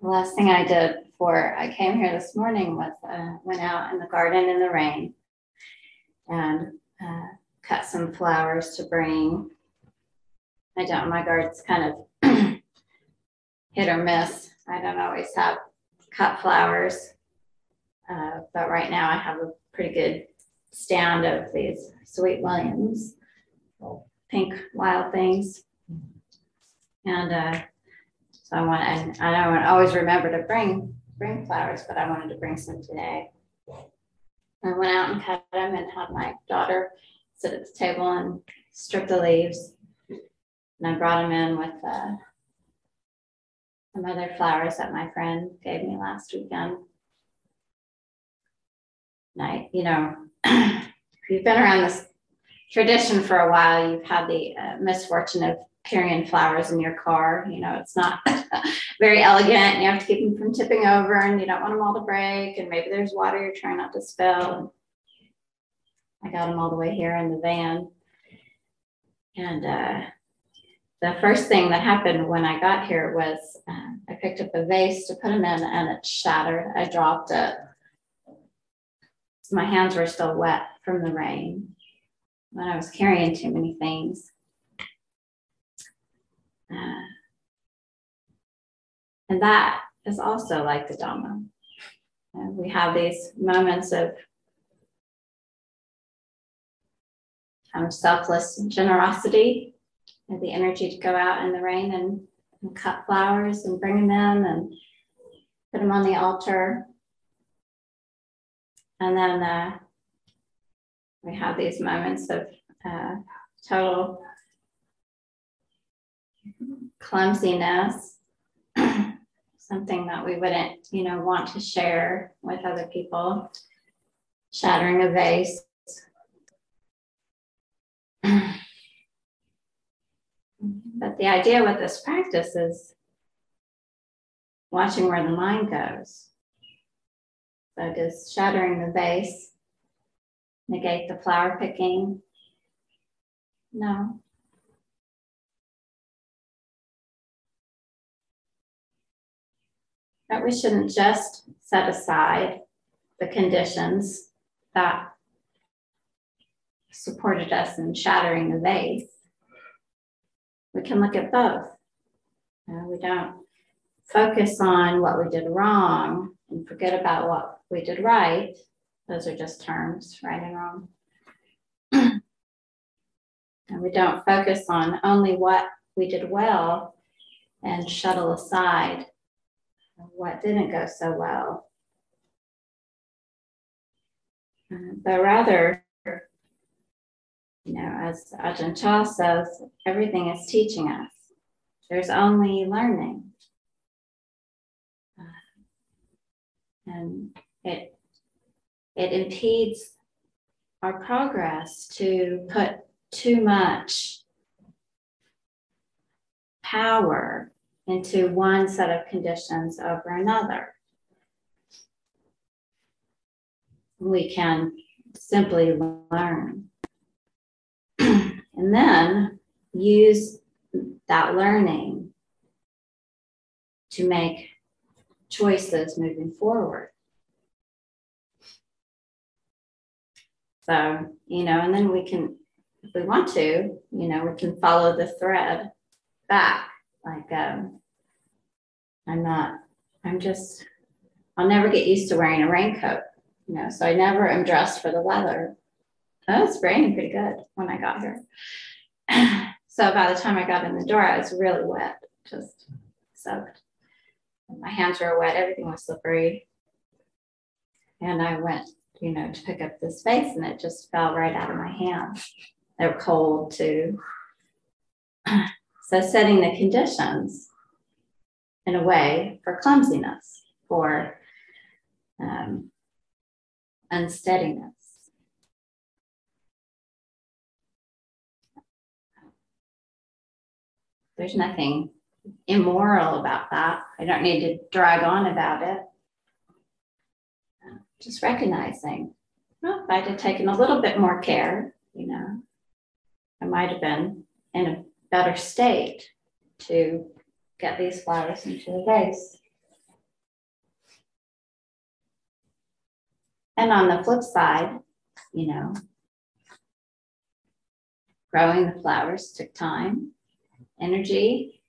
The last thing I did before I came here this morning was uh, went out in the garden in the rain and uh, cut some flowers to bring. I don't, my garden's kind of hit or miss. I don't always have cut flowers. Uh, but right now I have a pretty good stand of these sweet Williams, pink wild things. And uh, so I want, and I don't always remember to bring bring flowers, but I wanted to bring some today. I went out and cut them and had my daughter sit at the table and strip the leaves. And I brought them in with uh, some other flowers that my friend gave me last weekend. And I, you know, if you've been around this tradition for a while, you've had the uh, misfortune of carrying flowers in your car. You know, it's not very elegant. You have to keep them from tipping over and you don't want them all to break. And maybe there's water you're trying not to spill. I got them all the way here in the van. And uh, the first thing that happened when I got here was uh, I picked up a vase to put them in and it shattered. I dropped it. My hands were still wet from the rain when I was carrying too many things. Uh, and that is also like the Dhamma. And we have these moments of of selfless generosity and the energy to go out in the rain and, and cut flowers and bring them and put them on the altar. And then uh, we have these moments of uh, total clumsiness, something that we wouldn't, you know, want to share with other people, shattering a vase. But the idea with this practice is watching where the mind goes. So does shattering the vase negate the flower picking? No. That we shouldn't just set aside the conditions that supported us in shattering the vase we can look at both. We don't focus on what we did wrong and forget about what we did right. Those are just terms, right and wrong. and we don't focus on only what we did well and shuttle aside what didn't go so well. Uh, but rather you know, as Ajahn Chah says, everything is teaching us. There's only learning. Uh, and it, it impedes our progress to put too much power into one set of conditions over another. We can simply learn and then use that learning to make choices moving forward. So, you know, and then we can, if we want to, you know, we can follow the thread back. Like, um, I'm not, I'm just, I'll never get used to wearing a raincoat, you know, so I never am dressed for the weather. Oh, it's raining pretty good when I got here. so by the time I got in the door, I was really wet, just soaked. My hands were wet, everything was slippery. And I went, you know, to pick up this vase and it just fell right out of my hand. They were cold too. So setting the conditions in a way for clumsiness, for um, unsteadiness. There's nothing immoral about that. I don't need to drag on about it. Just recognizing, well, if I'd have taken a little bit more care, you know, I might have been in a better state to get these flowers into the vase. And on the flip side, you know, growing the flowers took time, energy,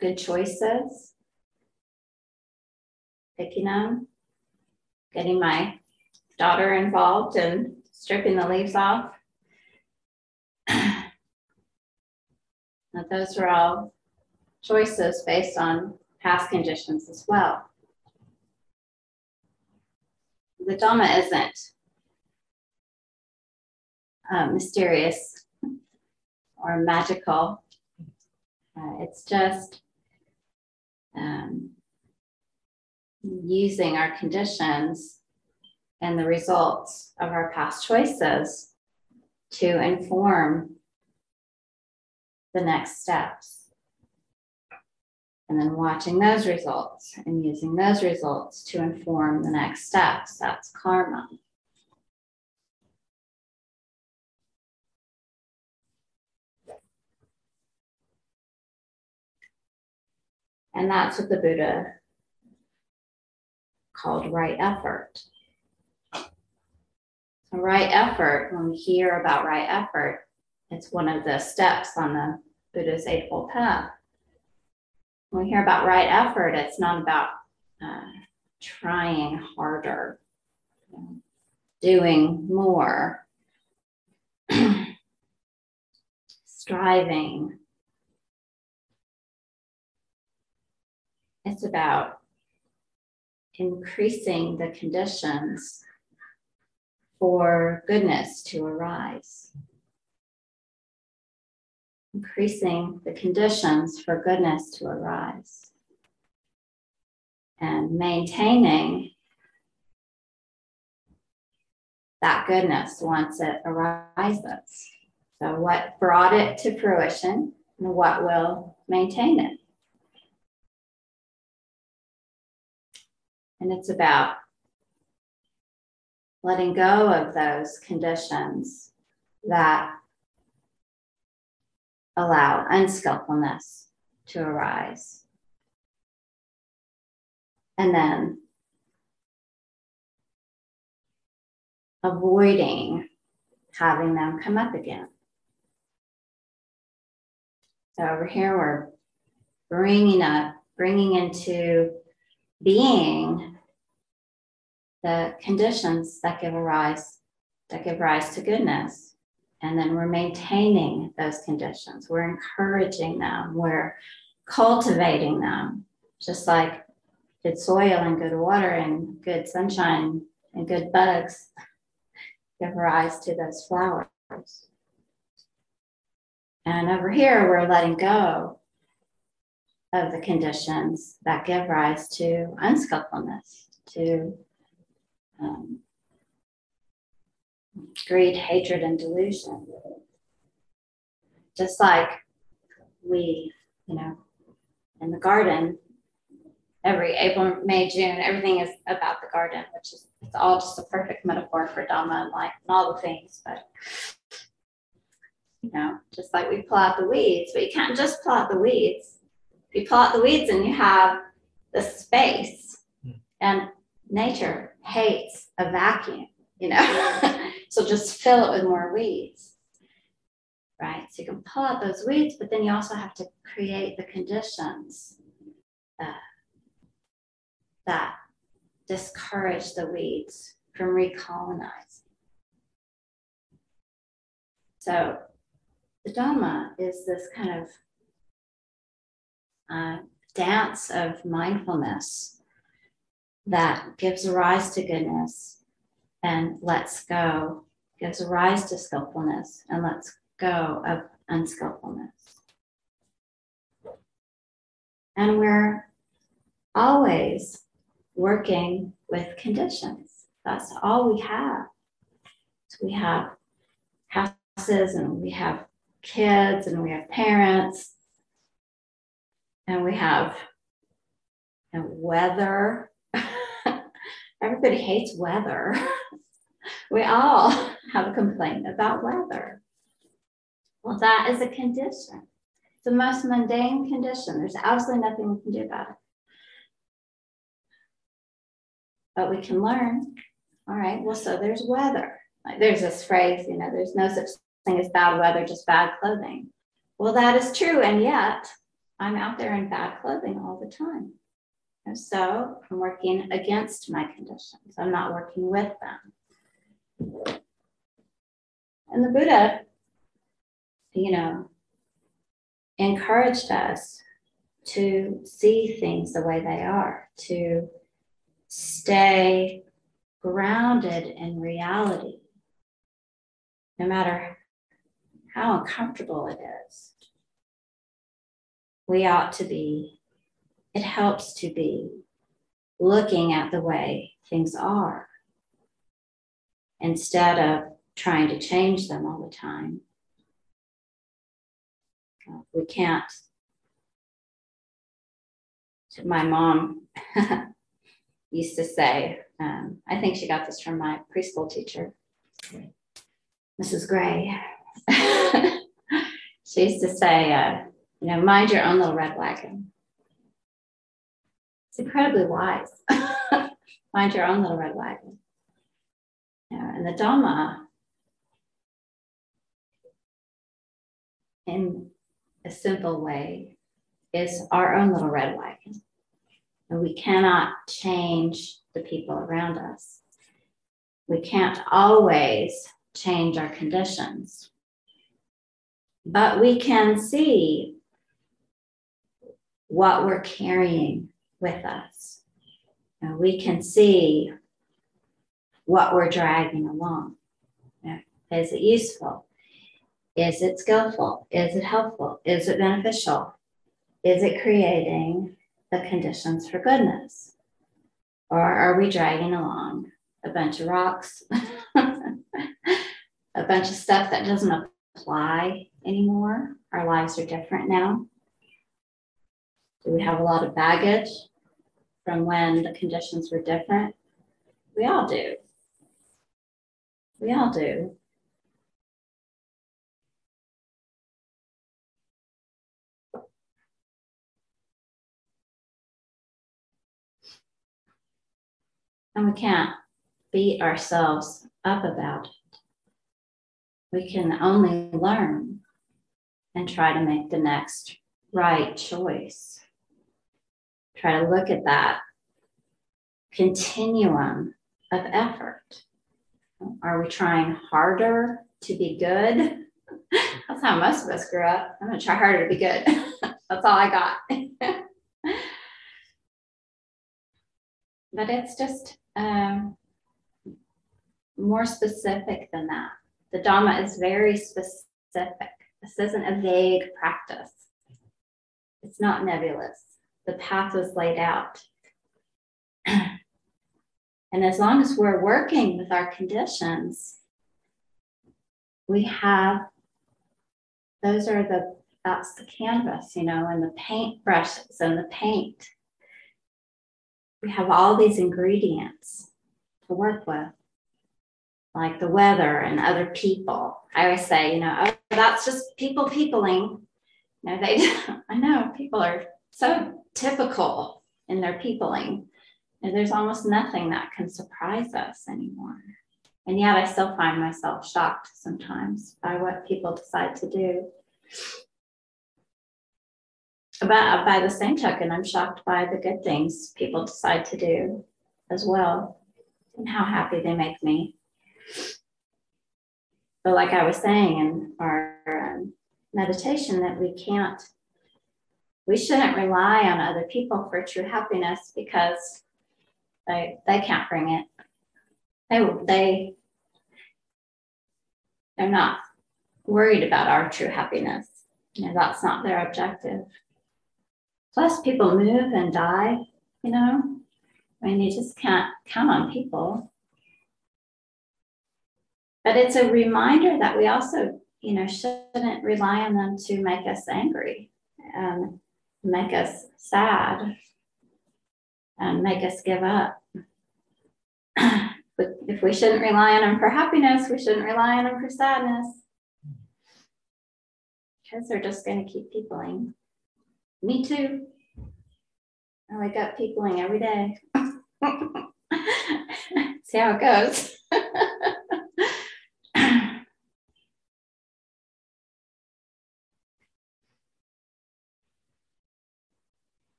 good choices, picking them, getting my daughter involved and stripping the leaves off. Those are all choices based on past conditions as well. The Dhamma isn't uh, mysterious or magical. Uh, it's just um, using our conditions and the results of our past choices to inform the next steps. And then watching those results and using those results to inform the next steps. That's karma. And that's what the Buddha called right effort. So right effort, when we hear about right effort, it's one of the steps on the Buddha's Eightfold Path. When we hear about right effort, it's not about uh, trying harder, doing more, striving. It's about increasing the conditions for goodness to arise increasing the conditions for goodness to arise and maintaining that goodness once it arises. So, what brought it to fruition and what will maintain it? And it's about letting go of those conditions that allow unskillfulness to arise. And then avoiding having them come up again. So over here, we're bringing up, bringing into being the conditions that give rise, that give rise to goodness. And then we're maintaining those conditions. We're encouraging them. We're cultivating them, just like good soil and good water and good sunshine and good bugs give rise to those flowers. And over here, we're letting go of the conditions that give rise to unskillfulness, to um, greed, hatred, and delusion. Just like we, you know, in the garden, every April, May, June, everything is about the garden, which is it's all just a perfect metaphor for Dhamma and life and all the things. But you know, just like we pull out the weeds, but you can't just pull out the weeds. If you pull out the weeds and you have the space, hmm. and nature hates a vacuum, you know. So just fill it with more weeds, right? So you can pull out those weeds, but then you also have to create the conditions that, that discourage the weeds from recolonizing. So the Dhamma is this kind of uh, dance of mindfulness that gives rise to goodness and lets go, gives rise to skillfulness and lets go of unskillfulness. And we're always working with conditions. That's all we have. So we have houses and we have kids and we have parents and we have know, weather. Everybody hates weather. We all have a complaint about weather. Well, that is a condition. It's the most mundane condition. There's absolutely nothing we can do about it. But we can learn All right, well, so there's weather. Like there's this phrase, you know, there's no such thing as bad weather, just bad clothing. Well, that is true. And yet I'm out there in bad clothing all the time. And so I'm working against my conditions. I'm not working with them. And the Buddha, you know, encouraged us to see things the way they are, to stay grounded in reality, no matter how uncomfortable it is. We ought to be, it helps to be looking at the way things are instead of trying to change them all the time. We can't. My mom used to say, um, I think she got this from my preschool teacher, Mrs. Gray. she used to say, uh, you know, mind your own little red wagon. It's incredibly wise. mind your own little red wagon. And the Dhamma, in a simple way, is our own little red wagon. And we cannot change the people around us. We can't always change our conditions, but we can see what we're carrying with us. And we can see what we're dragging along. Is it useful? Is it skillful? Is it helpful? Is it beneficial? Is it creating the conditions for goodness? Or are we dragging along a bunch of rocks, a bunch of stuff that doesn't apply anymore? Our lives are different now. Do we have a lot of baggage from when the conditions were different? We all do. We all do. And we can't beat ourselves up about it. We can only learn and try to make the next right choice. Try to look at that continuum of effort. Are we trying harder to be good? That's how most of us grew up. I'm going to try harder to be good. That's all I got. but it's just um, more specific than that. The Dhamma is very specific. This isn't a vague practice. It's not nebulous. The path was laid out. And as long as we're working with our conditions, we have those are the that's the canvas, you know, and the paint brushes and the paint we have all these ingredients to work with, like the weather and other people. I always say, you know, oh, that's just people peopling. You know, they, I know people are so typical in their peopling. And there's almost nothing that can surprise us anymore. And yet I still find myself shocked sometimes by what people decide to do. But by the same token, I'm shocked by the good things people decide to do as well and how happy they make me. But like I was saying in our um, meditation, that we can't, we shouldn't rely on other people for true happiness because they they can't bring it. They they they're not worried about our true happiness. You know, that's not their objective. Plus, people move and die, you know? I mean, you just can't count on people. But it's a reminder that we also, you know, shouldn't rely on them to make us angry and make us sad and make us give up. but if we shouldn't rely on them for happiness, we shouldn't rely on them for sadness. Because they're just going to keep peopling. Me too. I wake up peopling every day. see how it goes.